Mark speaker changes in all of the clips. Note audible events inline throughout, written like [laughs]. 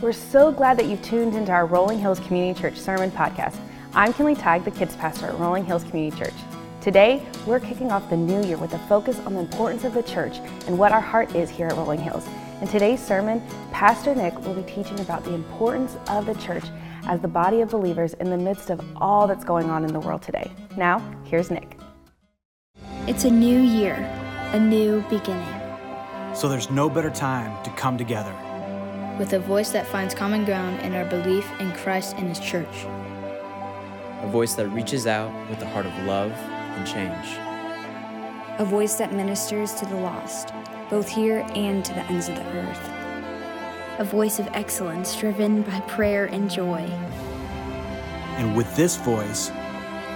Speaker 1: We're so glad that you've tuned into our Rolling Hills Community Church Sermon Podcast. I'm Kinley Tagg, the kids pastor at Rolling Hills Community Church. Today, we're kicking off the new year with a focus on the importance of the church and what our heart is here at Rolling Hills. In today's sermon, Pastor Nick will be teaching about the importance of the church as the body of believers in the midst of all that's going on in the world today. Now, here's Nick.
Speaker 2: It's a new year, a new beginning.
Speaker 3: So there's no better time to come together.
Speaker 2: With a voice that finds common ground in our belief in Christ and His church.
Speaker 4: A voice that reaches out with a heart of love and change.
Speaker 5: A voice that ministers to the lost, both here and to the ends of the earth.
Speaker 2: A voice of excellence driven by prayer and joy.
Speaker 3: And with this voice,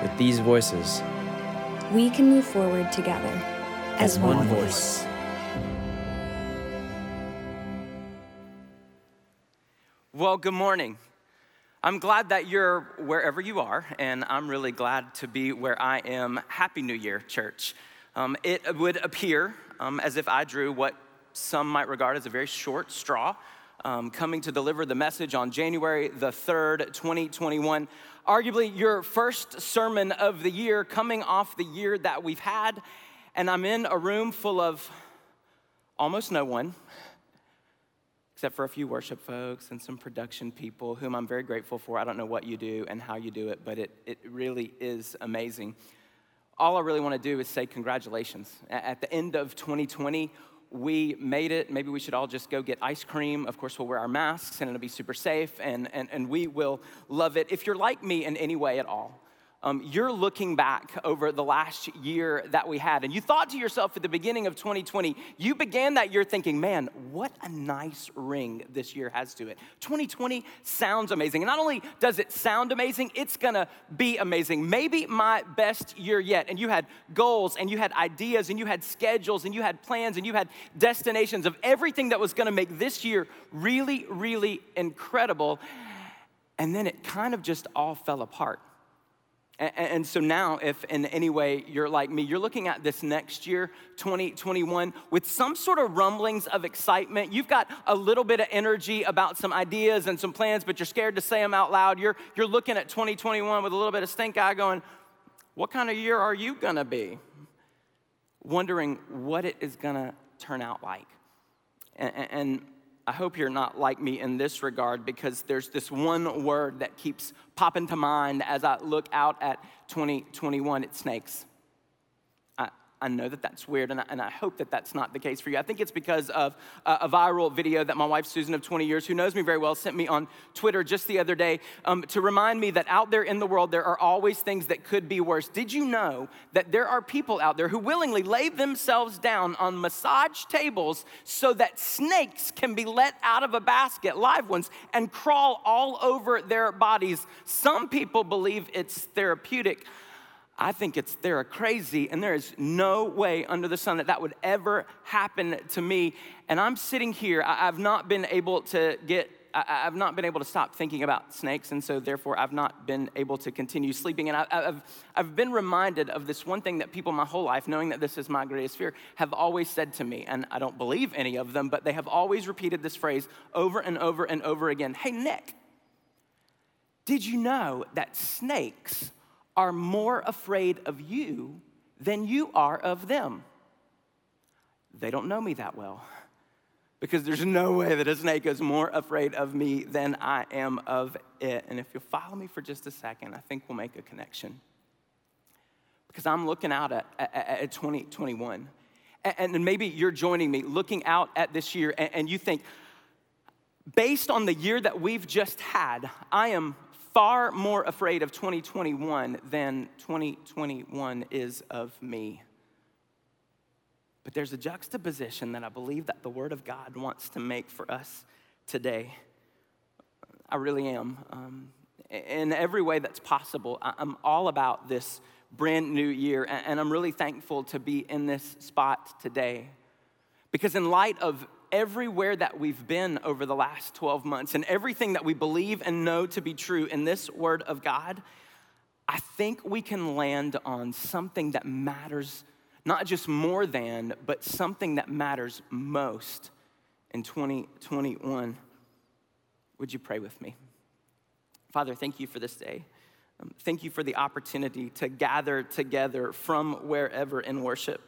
Speaker 4: with these voices,
Speaker 5: we can move forward together
Speaker 4: as, as one, one voice.
Speaker 6: Well, good morning. I'm glad that you're wherever you are, and I'm really glad to be where I am. Happy New Year, church. Um, it would appear um, as if I drew what some might regard as a very short straw, um, coming to deliver the message on January the 3rd, 2021. Arguably, your first sermon of the year, coming off the year that we've had, and I'm in a room full of almost no one except for a few worship folks and some production people whom I'm very grateful for. I don't know what you do and how you do it, but it, it really is amazing. All I really want to do is say congratulations. At the end of 2020, we made it. Maybe we should all just go get ice cream. Of course, we'll wear our masks and it'll be super safe and, and, and we will love it. If you're like me in any way at all, um, you're looking back over the last year that we had, and you thought to yourself at the beginning of 2020, you began that year thinking, man, what a nice ring this year has to it. 2020 sounds amazing. And not only does it sound amazing, it's gonna be amazing. Maybe my best year yet. And you had goals, and you had ideas, and you had schedules, and you had plans, and you had destinations of everything that was gonna make this year really, really incredible. And then it kind of just all fell apart. And so now, if in any way you're like me, you're looking at this next year, 2021, with some sort of rumblings of excitement. You've got a little bit of energy about some ideas and some plans, but you're scared to say them out loud. You're, you're looking at 2021 with a little bit of stink eye going, What kind of year are you gonna be? Wondering what it is gonna turn out like. And, and I hope you're not like me in this regard because there's this one word that keeps popping to mind as I look out at 2021 it's snakes. I know that that's weird, and I, and I, hope that that's not the case for you. I think it's because of a, a, viral video that my wife, Susan, of 20 years, who knows me very well, sent me on Twitter just the other day um, to remind me that out there in the world, there are always things that could be worse. Did you know that there are people out there who willingly lay themselves down on massage tables so that snakes can be let out of a basket, live ones, and crawl all over their bodies? Some people believe it's therapeutic. I think it's they're crazy, and there is no way under the sun that that would ever happen to me. And I'm sitting here, I, have not been able to get, I, have not been able to stop thinking about snakes, and so therefore I've not been able to continue sleeping. And I, have I've been reminded of this one thing that people my whole life, knowing that this is my greatest fear, have always said to me, and I don't believe any of them, but they have always repeated this phrase over and over and over again Hey, Nick, did you know that snakes? Are more afraid of you than you are of them. They don't know me that well because there's no way that a snake is more afraid of me than I am of it. And if you'll follow me for just a second, I think we'll make a connection. Because I'm looking out at, at, at 2021. And maybe you're joining me looking out at this year and you think, based on the year that we've just had, I am far more afraid of 2021 than 2021 is of me. But there's a juxtaposition that I believe that the Word of God wants to make for us today. I really am. Um, in every way that's possible, I'm all about this brand new year, and I'm really thankful to be in this spot today. Because, in light of everywhere that we've been over the last 12 months and everything that we believe and know to be true in this Word of God, I think we can land on something that matters not just more than, but something that matters most in 2021, Would you pray with me? Father, thank you for this day. Um, thank you for the opportunity to gather together from wherever in worship.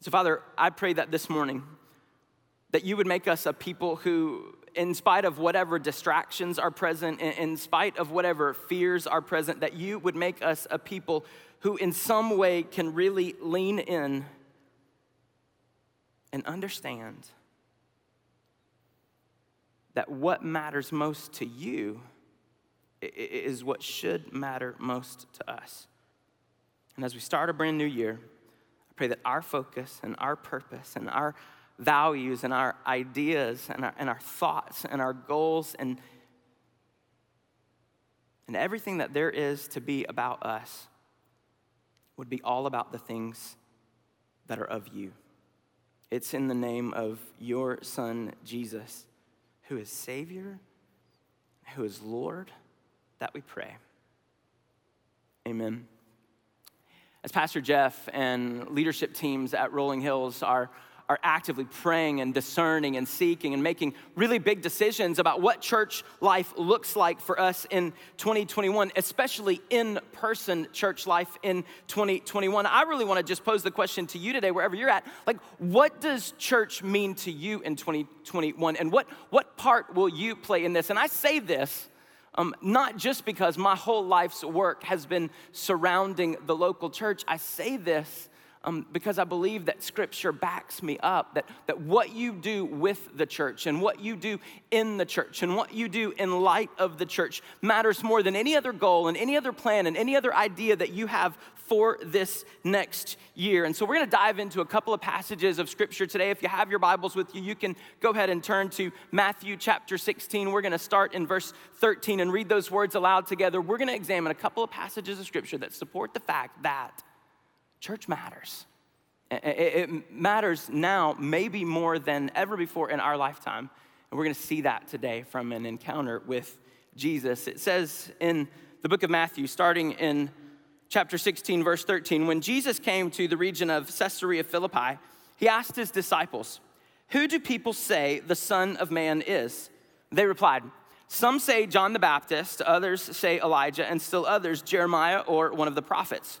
Speaker 6: So, Father, I pray that this morning, that you would make us a people who, in spite of whatever distractions are present, in spite of whatever fears are present, that you would make us a people who, in some way, can really lean in and understand that what matters most to you is what should matter most to us. And as we start a brand new year, I pray that our focus and our purpose and our values and our ideas and our, and our thoughts and our goals and, and everything that there is to be about us would be all about the things that are of you. It's in the name of your Son, Jesus, who is Savior, who is Lord that we pray. Amen. As Pastor Jeff and leadership teams at Rolling Hills are, are actively praying and discerning and seeking and making really big decisions about what church life looks like for us in 2021, especially in person church life in 2021, I really want to just pose the question to you today, wherever you're at. Like, what does church mean to you in 2021? And what, what part will you play in this? And I say this um, not just because my whole life's work has been surrounding the local church. I say this um, because I believe that scripture backs me up, that, that what you do with the church and what you do in the church and what you do in light of the church matters more than any other goal and any other plan and any other idea that you have for this next year. And so we're going to dive into a couple of passages of scripture today. If you have your Bibles with you, you can go ahead and turn to Matthew chapter 16. We're going to start in verse 13 and read those words aloud together. We're going to examine a couple of passages of scripture that support the fact that church matters. It matters now, maybe more than ever before in our lifetime. And we're going to see that today from an encounter with Jesus. It says in the book of Matthew, starting in chapter 16, verse 13, when Jesus came to the region of Caesarea Philippi, he asked his disciples, Who do people say the Son of Man is? They replied, Some say John the Baptist, others say Elijah, and still others Jeremiah or one of the prophets.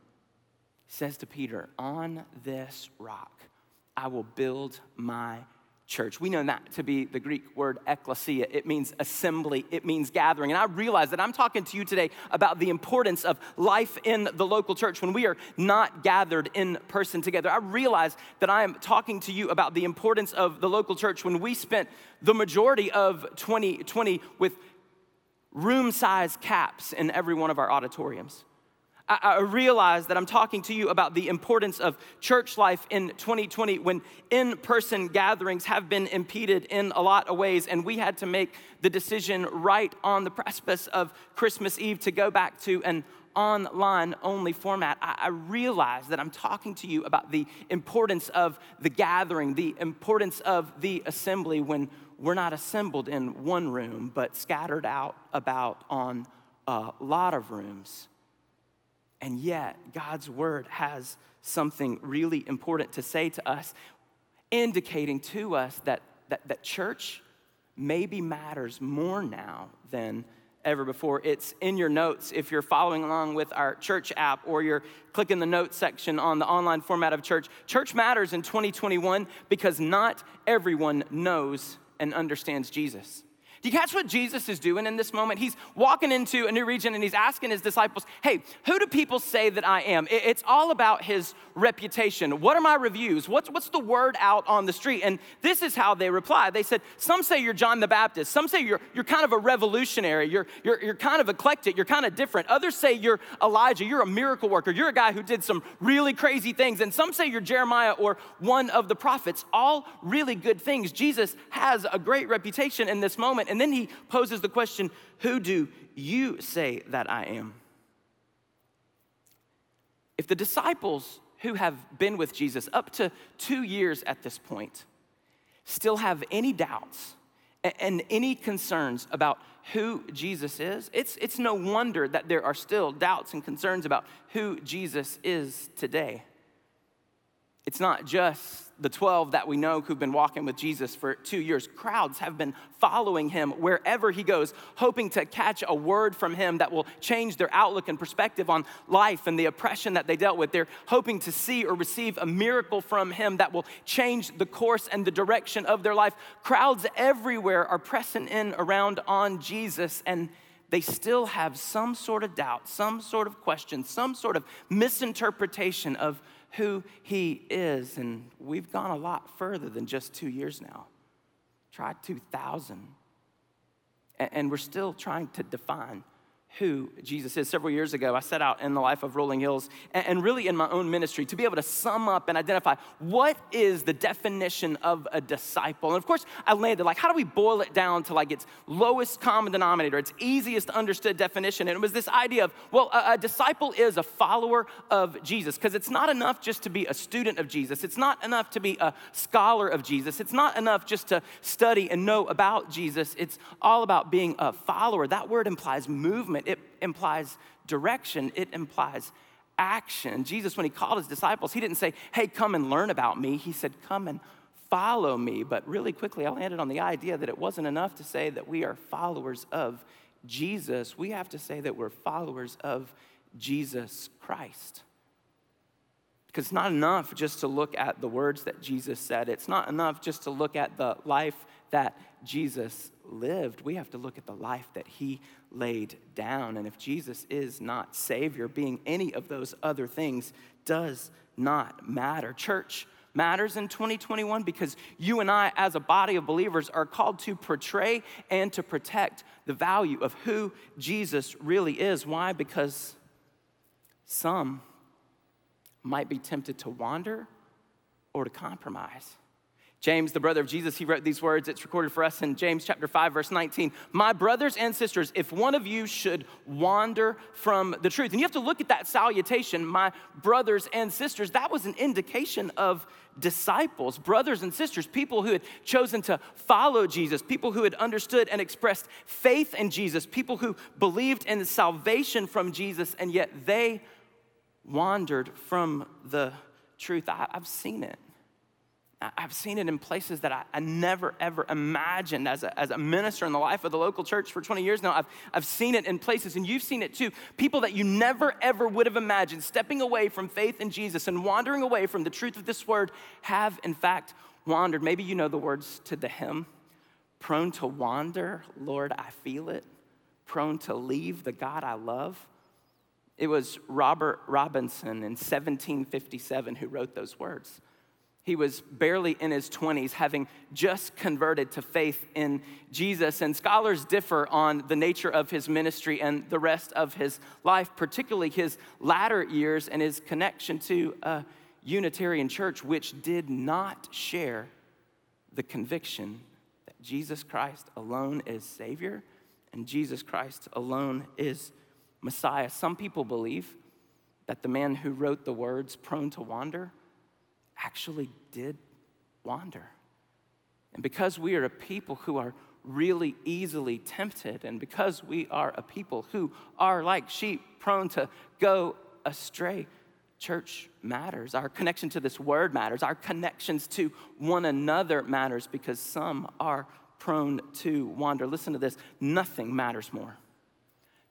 Speaker 6: Says to Peter, On this rock I will build my church. We know that to be the Greek word ekklesia. It means assembly, it means gathering. And I realize that I'm talking to you today about the importance of life in the local church when we are not gathered in person together. I realize that I am talking to you about the importance of the local church when we spent the majority of 2020 with room size caps in every one of our auditoriums. I, realize that I'm talking to you about the importance of church life in 2020 when in person gatherings have been impeded in a lot of ways, and we had to make the decision right on the precipice of Christmas Eve to go back to an online only format, I, realize that I'm talking to you about the importance of the gathering, the importance of the assembly when we're not assembled in one room, but scattered out about on a lot of rooms. And yet, God's word has something really important to say to us, indicating to us that, that, that church maybe matters more now than ever before. It's in your notes if you're following along with our church app or you're clicking the notes section on the online format of church. Church matters in 2021 because not everyone knows and understands Jesus. Do you catch what Jesus is doing in this moment? He's walking into a new region and he's asking his disciples, Hey, who do people say that I am? It's all about his reputation. What are my reviews? What's, what's the word out on the street? And this is how they reply. They said, Some say you're John the Baptist. Some say you're, you're kind of a revolutionary. You're, you're, you're kind of eclectic. You're kind of different. Others say you're Elijah. You're a miracle worker. You're a guy who did some really crazy things. And some say you're Jeremiah or one of the prophets. All really good things. Jesus has a great reputation in this moment And then he poses the question Who do you say that I am? If the disciples who have been with Jesus up to two years at this point still have any doubts and any concerns about who Jesus is, it's, it's no wonder that there are still doubts and concerns about who Jesus is today. It's not just the 12 that we know who've been walking with Jesus for two years. Crowds have been following him wherever he goes, hoping to catch a word from him that will change their outlook and perspective on life and the oppression that they dealt with. They're hoping to see or receive a miracle from him that will change the course and the direction of their life. Crowds everywhere are pressing in around on Jesus and they still have some sort of doubt, some sort of question, some sort of misinterpretation of who He is. And we've gone a lot further than just two years now. Try 2000. And we're still trying to define who Jesus is. Several years ago, I set out in the life of Rolling Hills and really in my own ministry to be able to sum up and identify what is the definition of a disciple. And of course, I landed like, how do we boil it down to like its lowest common denominator, its easiest understood definition? And it was this idea of, well, a, a disciple is a follower of Jesus because it's not enough just to be a student of Jesus. It's not enough to be a scholar of Jesus. It's not enough just to study and know about Jesus. It's all about being a follower. That word implies movement it implies direction, it implies action. Jesus, when he called his disciples, he didn't say, Hey, come and learn about me. He said, Come and follow me. But really quickly, I landed on the idea that it wasn't enough to say that we are followers of Jesus. We have to say that we're followers of Jesus Christ. Because it's not enough just to look at the words that Jesus said. It's not enough just to look at the life that Jesus lived. We have to look at the life that he laid down. And if Jesus is not Savior, being any of those other things does not matter. Church matters in 2021 because you and I, as a body of believers, are called to portray and to protect the value of who Jesus really is. Why? Because some might be tempted to wander or to compromise. James, the brother of Jesus, he wrote these words. It's recorded for us in James chapter 5, verse 19. My brothers and sisters, if one of you should wander from the truth, and you have to look at that salutation, my brothers and sisters, that was an indication of disciples, brothers and sisters, people who had chosen to follow Jesus, people who had understood and expressed faith in Jesus, people who believed in salvation from Jesus, and yet they wandered from the truth. I, have seen it. I've seen it in places that I, I, never ever imagined as a, as a minister in the life of the local church for 20 years now. I've, I've seen it in places, and you've seen it too. People that you never ever would have imagined stepping away from faith in Jesus and wandering away from the truth of this word have, in fact, wandered. Maybe you know the words to the hymn Prone to wander, Lord, I feel it. Prone to leave the God I love. It was Robert Robinson in 1757 who wrote those words. He was barely in his 20s, having just converted to faith in Jesus. And scholars differ on the nature of his ministry and the rest of his life, particularly his latter years and his connection to a Unitarian church, which did not share the conviction that Jesus Christ alone is Savior and Jesus Christ alone is Messiah. Some people believe that the man who wrote the words, prone to wander, actually did wander. And because we are a people who are really easily tempted, and because we are a people who are like sheep, prone to go astray, church matters. Our connection to this word matters. Our connections to one another matters because some are prone to wander. Listen to this nothing matters more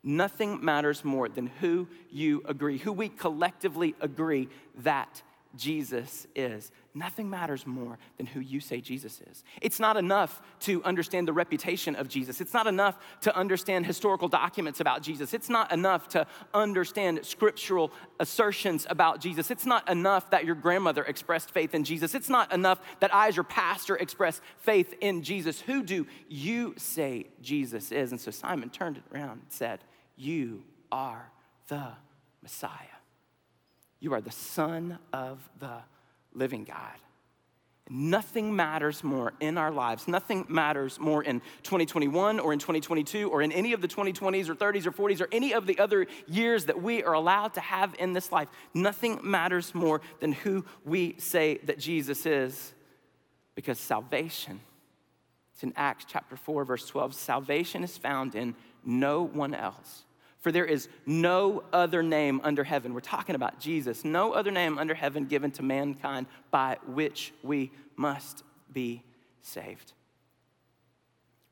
Speaker 6: Nothing matters more than who you agree, who we collectively agree that Jesus is. Nothing matters more than who you say Jesus is. It's not enough to understand the reputation of Jesus. It's not enough to understand historical documents about Jesus. It's not enough to understand scriptural assertions about Jesus. It's not enough that your grandmother expressed faith in Jesus. It's not enough that I, as your pastor, express faith in Jesus. Who do you say Jesus is? And so Simon turned it around and said, You are the Messiah. You are the Son of the living God. Nothing matters more in our lives. Nothing matters more in 2021 or in 2022 or in any of the 2020s or 30s or 40s or any of the other years that we are allowed to have in this life. Nothing matters more than who we say that Jesus is because salvation, it's in Acts chapter 4, verse 12, salvation is found in no one else. For there is no other name under heaven. We're talking about Jesus. No other name under heaven given to mankind by which we must be saved.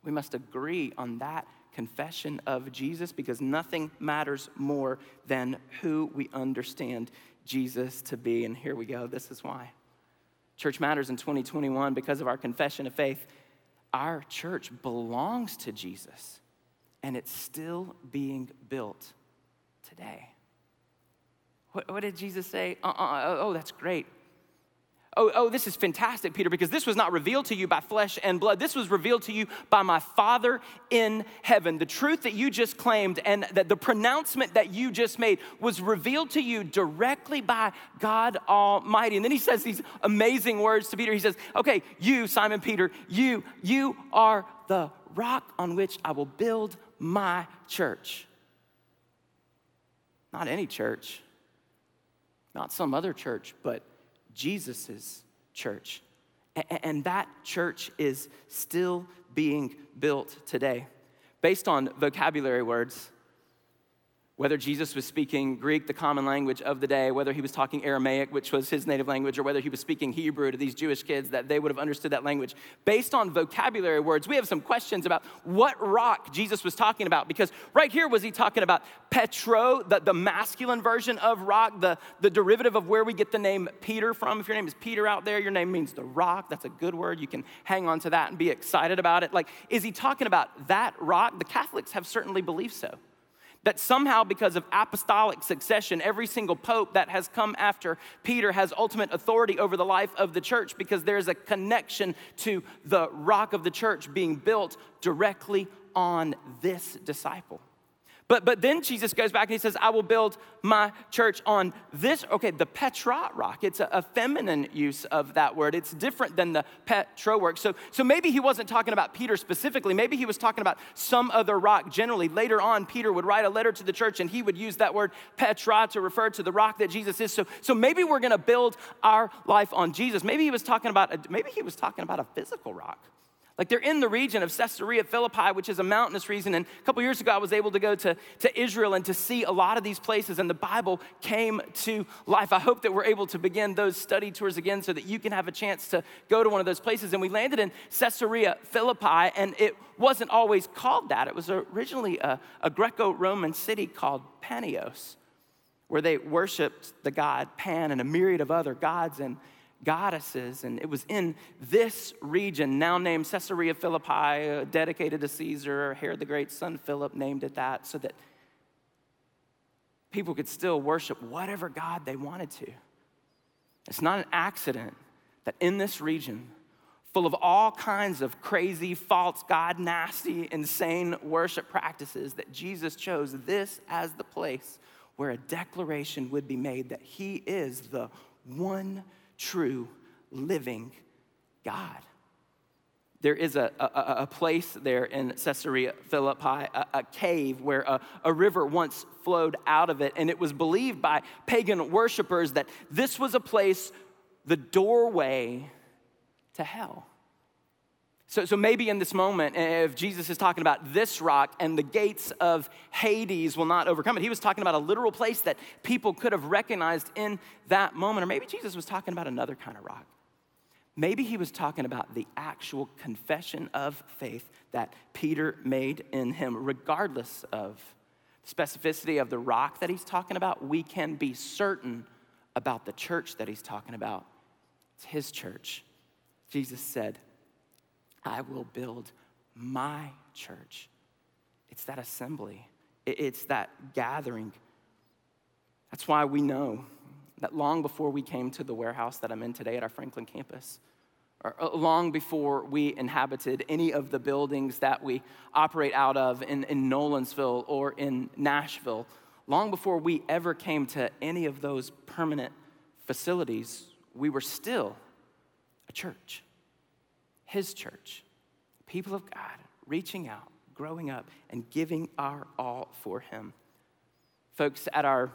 Speaker 6: We must agree on that confession of Jesus because nothing matters more than who we understand Jesus to be. And here we go. This is why. Church Matters in 2021, because of our confession of faith, our church belongs to Jesus and it's still being built today. What, what did Jesus say? Uh-uh, oh, oh, that's great. Oh, oh, this is fantastic, Peter, because this was not revealed to you by flesh and blood. This was revealed to you by my Father in heaven. The truth that you just claimed and that the pronouncement that you just made was revealed to you directly by God Almighty. And then he says these amazing words to Peter. He says, Okay, you, Simon Peter, you, you are the rock on which I will build my church. Not any church, not some other church, but Jesus's church. And that church is still being built today. Based on vocabulary words, whether Jesus was speaking Greek, the common language of the day, whether he was talking Aramaic, which was his native language, or whether he was speaking Hebrew to these Jewish kids that they would have understood that language. Based on vocabulary words, we have some questions about what rock Jesus was talking about. Because right here, was he talking about Petro, the, the masculine version of rock, the, the derivative of where we get the name Peter from? If your name is Peter out there, your name means the rock. That's a good word. You can hang on to that and be excited about it. Like, is he talking about that rock? The Catholics have certainly believed so that somehow, because of apostolic succession, every single pope that has come after Peter has ultimate authority over the life of the church because there's a connection to the rock of the church being built directly on this disciple. But, but then Jesus goes back and he says, I will build my church on this. Okay, the Petra rock. It's a, a, feminine use of that word. It's different than the Petro work. So, so maybe he wasn't talking about Peter specifically. Maybe he was talking about some other rock generally. Later on, Peter would write a letter to the church and he would use that word Petra to refer to the rock that Jesus is. So, so maybe we're going to build our life on Jesus. Maybe he was talking about, a, maybe he was talking about a physical rock. Like they're in the region of Caesarea Philippi, which is a mountainous region. And a couple years ago, I was able to go to, to Israel and to see a lot of these places, and the Bible came to life. I hope that we're able to begin those study tours again so that you can have a chance to go to one of those places. And we landed in Caesarea Philippi, and it wasn't always called that. It was originally a, a Greco Roman city called Paneas, where they worshiped the god Pan and a myriad of other gods. And goddesses. And it was in this region, now named Caesarea Philippi, uh, dedicated to Caesar. Herod the Great's son Philip named it that so that people could still worship whatever God they wanted to. It's not an accident that in this region, full of all kinds of crazy, false God, nasty, insane worship practices, that Jesus chose this as the place where a declaration would be made that He is the one true, living God. There is a, a, a place there in Caesarea Philippi, a, a cave where a, a river once flowed out of it, and it was believed by pagan worshipers that this was a place, the doorway to hell. So, so maybe in this moment, if Jesus is talking about this rock and the gates of Hades will not overcome it, he was talking about a literal place that people could have recognized in that moment. Or maybe Jesus was talking about another kind of rock. Maybe he was talking about the actual confession of faith that Peter made in him, regardless of the specificity of the rock that he's talking about. We can be certain about the church that he's talking about. It's his church. Jesus said, I will build my church. It's that assembly, it's that gathering. That's why we know that long before we came to the warehouse that I'm in today at our Franklin campus, or uh, long before we inhabited any of the buildings that we operate out of in, in Nolensville or in Nashville, long before we ever came to any of those permanent facilities, we were still a church, His church, people of God, reaching out, growing up, and giving our all for Him. Folks at our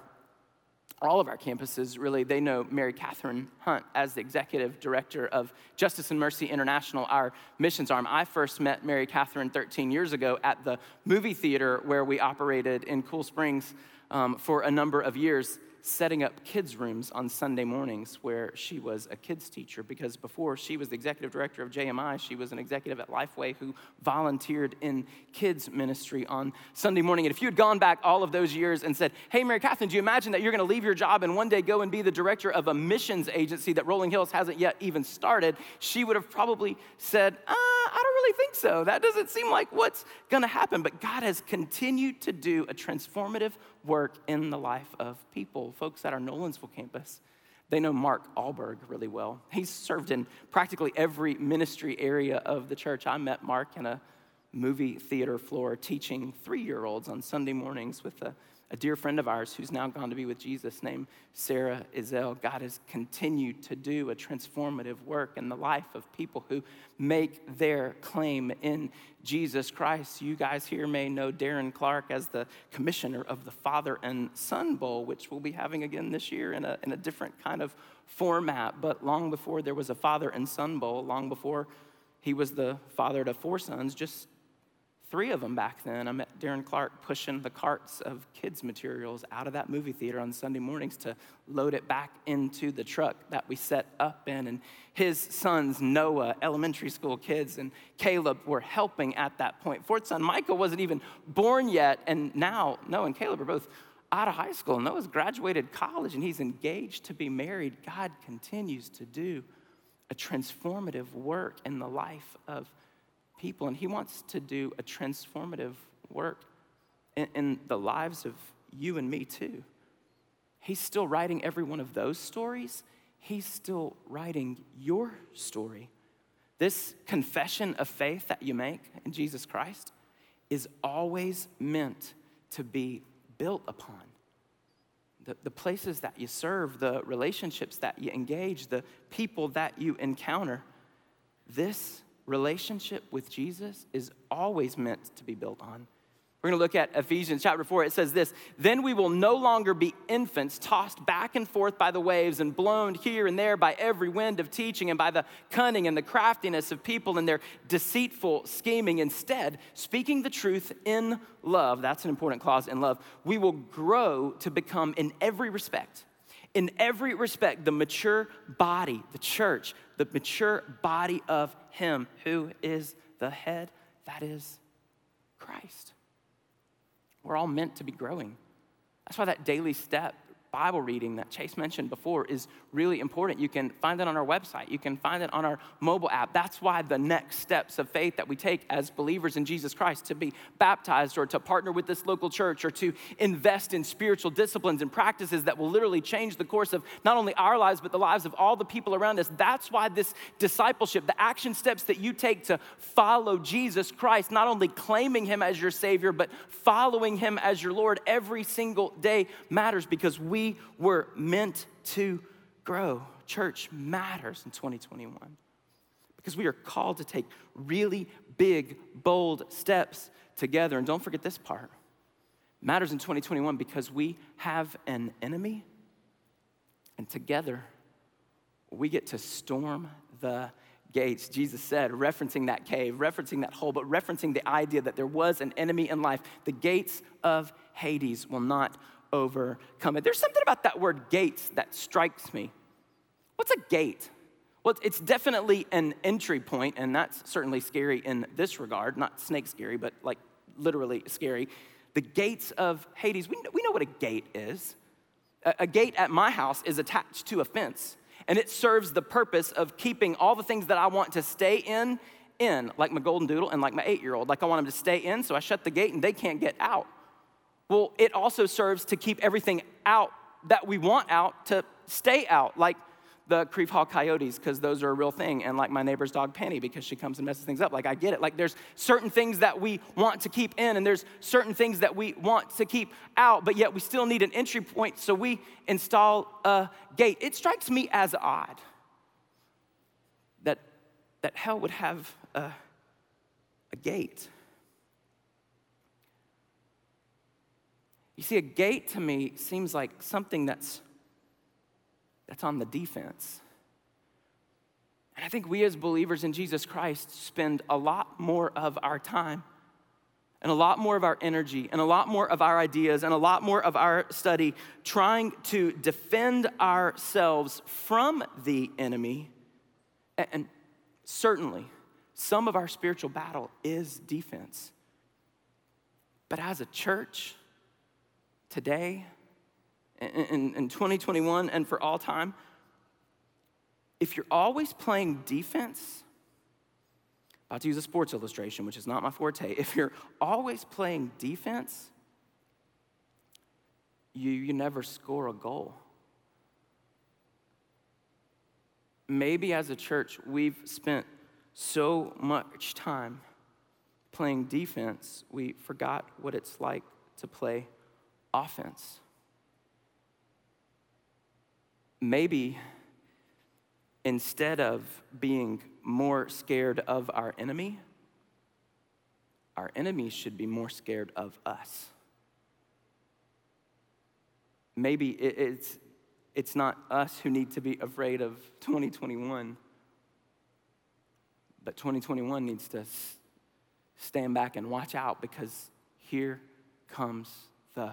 Speaker 6: all of our campuses, really, they know Mary Catherine Hunt as the executive director of Justice and Mercy International, our missions arm. I first met Mary Catherine 13 years ago at the movie theater where we operated in Cool Springs um, for a number of years setting up kids' rooms on Sunday mornings where she was a kids' teacher because before she was the executive director of JMI, she was an executive at Lifeway who volunteered in kids' ministry on Sunday morning. And if you had gone back all of those years and said, Hey, Mary Catherine, do you imagine that you're going to leave your job and one day go and be the director of a missions agency that Rolling Hills hasn't yet even started? She would have probably said, uh, I don't really think so. That doesn't seem like what's going to happen. But God has continued to do a transformative work in the life of people. Folks at our Nolensville campus, they know Mark Alberg really well. He's served in practically every ministry area of the church. I met Mark in a movie theater floor teaching three year olds on Sunday mornings with a a dear friend of ours who's now gone to be with Jesus named Sarah Izell. God has continued to do a transformative work in the life of people who make their claim in Jesus Christ. You guys here may know Darren Clark as the commissioner of the Father and Son Bowl, which we'll be having again this year in a, in a different kind of format. But long before there was a Father and Son Bowl, long before he was the father to four sons, just three of them back then. I met Darren Clark pushing the carts of kids' materials out of that movie theater on Sunday mornings to load it back into the truck that we set up in. And his sons, Noah, elementary school kids, and Caleb were helping at that point. Fourth son, Michael, wasn't even born yet. And now, Noah and Caleb are both out of high school. Noah's graduated college and he's engaged to be married. God continues to do a transformative work in the life of people, and He wants to do a transformative work in, in the lives of you and me too. He's still writing every one of those stories. He's still writing your story. This confession of faith that you make in Jesus Christ is always meant to be built upon. The, the places that you serve, the relationships that you engage, the people that you encounter, this relationship with Jesus is always meant to be built on. We're going to look at Ephesians chapter 4. It says this Then we will no longer be infants tossed back and forth by the waves and blown here and there by every wind of teaching and by the cunning and the craftiness of people and their deceitful scheming. Instead, speaking the truth in love, that's an important clause in love, we will grow to become in every respect in every respect, the mature body, the church, the mature body of Him who is the head, that is Christ. We're all meant to be growing. That's why that daily step Bible reading that Chase mentioned before is really important. You can find it on our website, you can find it on our mobile app. That's why the next steps of faith that we take as believers in Jesus Christ to be baptized or to partner with this local church or to invest in spiritual disciplines and practices that will literally change the course of not only our lives, but the lives of all the people around us. That's why this discipleship, the action steps that you take to follow Jesus Christ, not only claiming Him as your Savior, but following Him as your Lord every single day matters because we we were meant to grow. Church matters in 2021 because we are called to take really big, bold steps together. And don't forget this part matters in 2021 because we have an enemy, and together we get to storm the gates. Jesus said, referencing that cave, referencing that hole, but referencing the idea that there was an enemy in life. The gates of Hades will not overcome it. There's something about that word gates that strikes me. What's a gate? Well, it's definitely an entry point, and that's certainly scary in this regard. Not snake scary, but like literally scary. The gates of Hades, we know, we know what a gate is. A, a gate at my house is attached to a fence, and it serves the purpose of keeping all the things that I want to stay in, in, like my golden doodle and like my eight year old. Like I want them to stay in, so I shut the gate and they can't get out. Well, it also serves to keep everything out that we want out to stay out, like the Crieve Hall coyotes, because those are a real thing, and like my neighbor's dog Penny, because she comes and messes things up. Like, I get it. Like, there's certain things that we want to keep in, and there's certain things that we want to keep out, but yet we still need an entry point, so we install a gate. It strikes me as odd that that hell would have a, a gate. You see, a gate to me seems like something that's, that's on the defense. And I think we as believers in Jesus Christ spend a lot more of our time and a lot more of our energy and a lot more of our ideas and a lot more of our study trying to defend ourselves from the enemy. And certainly, some of our spiritual battle is defense. But as a church, today, in, in 2021, and for all time, if you're always playing defense, about to use a sports illustration, which is not my forte. If you're always playing defense, you, you never score a goal. Maybe as a church, we've spent so much time playing defense, we forgot what it's like to play offense. Maybe instead of being more scared of our enemy, our enemy should be more scared of us. Maybe it's, it's not us who need to be afraid of 2021, but 2021 needs to stand back and watch out because here comes the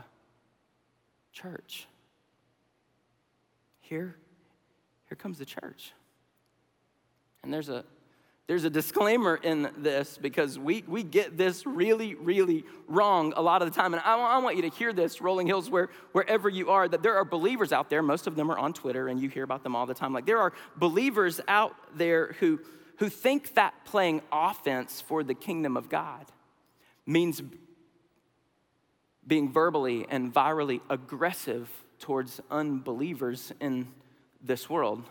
Speaker 6: church. Here, here comes the church. And there's a there's a disclaimer in this because we, we get this really, really wrong a lot of the time. And I, I want you to hear this, Rolling Hills, where, wherever you are, that there are believers out there. Most of them are on Twitter, and you hear about them all the time. Like there are believers out there who, who think that playing offense for the kingdom of God means being verbally and virally aggressive towards unbelievers in this world.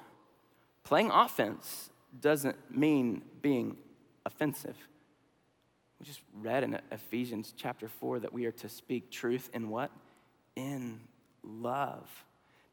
Speaker 6: Playing offense doesn't mean being offensive. We just read in Ephesians chapter 4 that we are to speak truth in what? In love.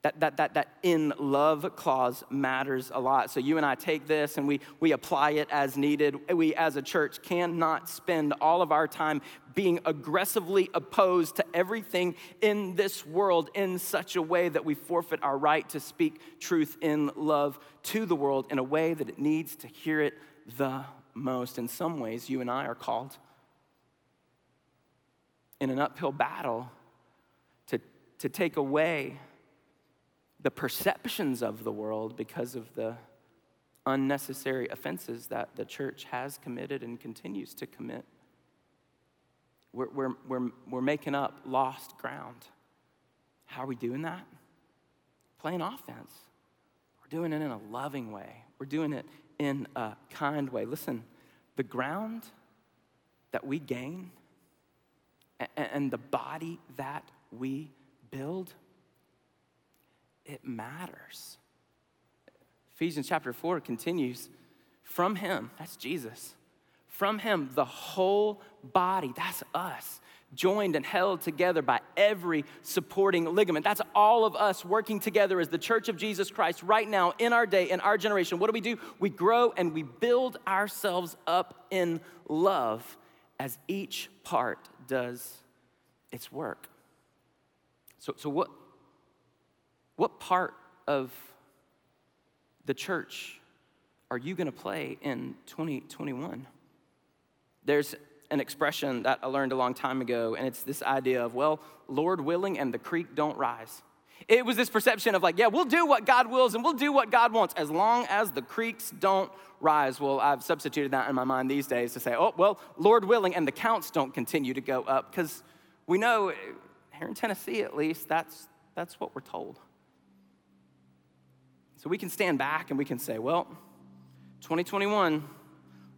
Speaker 6: That, that, that, that in love clause matters a lot. So you and I take this and we, we apply it as needed. We as a church cannot spend all of our time being aggressively opposed to everything in this world in such a way that we forfeit our right to speak truth in love to the world in a way that it needs to hear it the most. In some ways, you and I are called in an uphill battle to, to take away the perceptions of the world because of the unnecessary offenses that the church has committed and continues to commit. We're, we're, we're, we're making up lost ground. How are we doing that? Playing offense. We're doing it in a loving way, we're doing it in a kind way. Listen, the ground that we gain and the body that we build it matters. Ephesians chapter 4 continues from him, that's Jesus, from him, the whole body, that's us, joined and held together by every supporting ligament. That's all of us working together as the church of Jesus Christ right now in our day, in our generation. What do we do? We grow and we build ourselves up in love as each part does its work. So, so what, what part of the church are you going to play in 2021? There's an expression that I learned a long time ago, and it's this idea of, well, Lord willing, and the creek don't rise. It was this perception of, like, yeah, we'll do what God wills and we'll do what God wants as long as the creeks don't rise. Well, I've substituted that in my mind these days to say, oh, well, Lord willing, and the counts don't continue to go up, because we know here in Tennessee, at least, that's, that's what we're told. So we can stand back and we can say, well, 2021,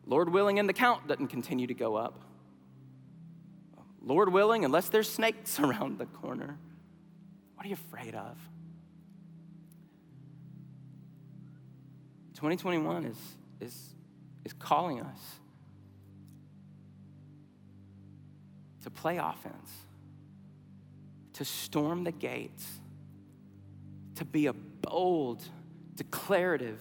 Speaker 6: Lord willing, and the count doesn't continue to go up. Lord willing, unless there's snakes [laughs] around the corner, what are you afraid of? 2021 is, is, is calling us to play offense, to storm the gates, to be a bold declarative,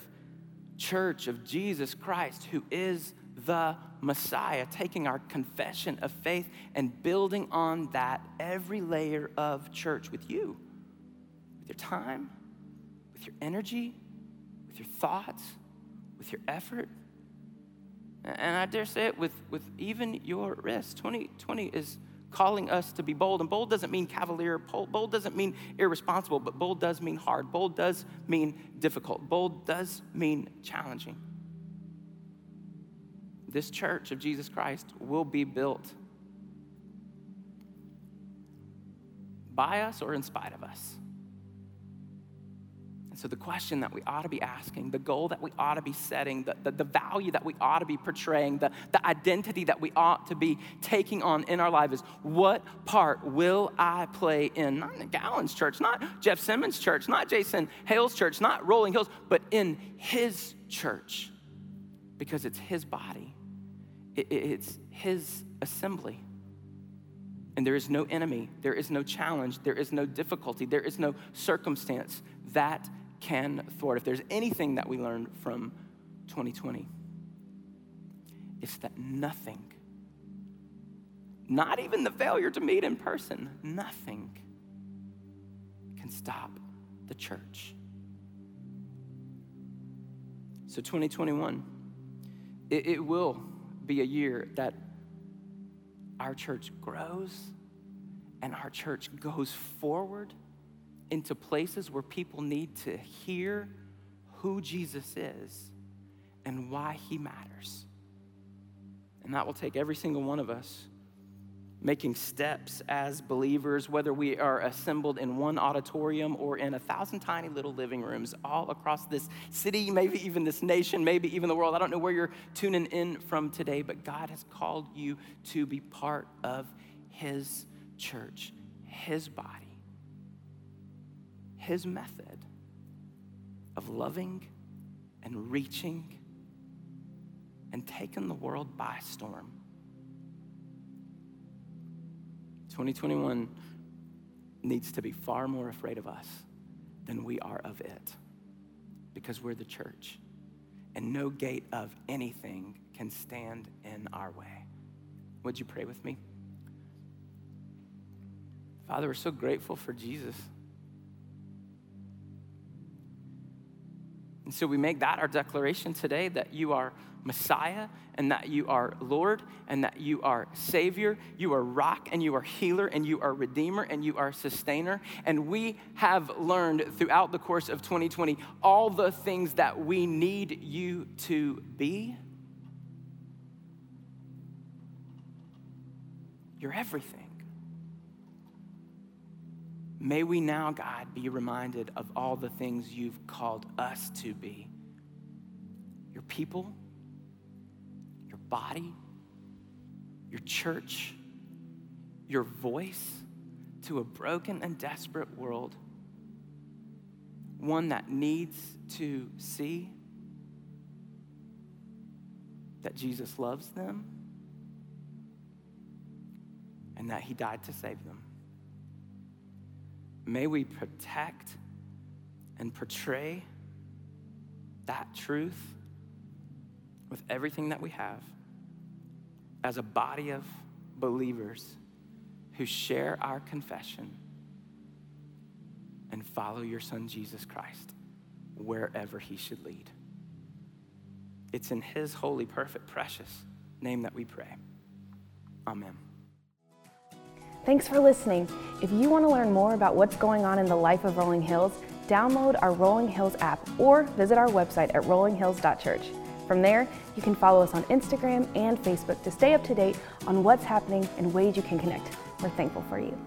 Speaker 6: church of Jesus Christ, who is the Messiah, taking our confession of faith and building on that every layer of church with you, with your time, with your energy, with your thoughts, with your effort. And I dare say it with, with even your risk. 2020 is calling us to be bold. And bold doesn't mean cavalier, bold doesn't mean irresponsible, but bold does mean hard. Bold does mean difficult. Bold does mean challenging. This church of Jesus Christ will be built by us or in spite of us. And so, the question that we ought to be asking, the goal that we ought to be setting, the, the, the, value that we ought to be portraying, the, the identity that we ought to be taking on in our life is what part will I play in? Not in Gallon's church, not Jeff Simmons' church, not Jason Hale's church, not Rolling Hills, but in his church because it's his body, it, it's his assembly. And there is no enemy, there is no challenge, there is no difficulty, there is no circumstance that can thwart. If there's anything that we learned from 2020, it's that nothing, not even the failure to meet in person, nothing can stop the church. So, 2021, it, it will be a year that our church grows and our church goes forward into places where people need to hear who Jesus is and why he matters. And that will take every single one of us making steps as believers, whether we are assembled in one auditorium or in a thousand tiny little living rooms all across this city, maybe even this nation, maybe even the world. I don't know where you're tuning in from today, but God has called you to be part of His church, His body his method of loving and reaching and taking the world by storm. 2021 needs to be far more afraid of us than we are of it because we're the church and no gate of anything can stand in our way. Would you pray with me? Father, we're so grateful for Jesus. And so we make that our declaration today that you are Messiah and that you are Lord and that you are Savior, you are rock and you are healer and you are Redeemer and you are Sustainer. And we have learned throughout the course of 2020 all the things that we need you to be. You're everything. May we now, God, be reminded of all the things you've called us to be your people, your body, your church, your voice to a broken and desperate world, one that needs to see that Jesus loves them and that he died to save them. May we protect and portray that truth with everything that we have as a body of believers who share our confession and follow your son Jesus Christ wherever he should lead. It's in his holy, perfect, precious name that we pray. Amen.
Speaker 1: Thanks for listening. If you want to learn more about what's going on in the life of Rolling Hills, download our Rolling Hills app or visit our website at rollinghills.church. From there, you can follow us on Instagram and Facebook to stay up to date on what's happening and ways you can connect. We're thankful for you.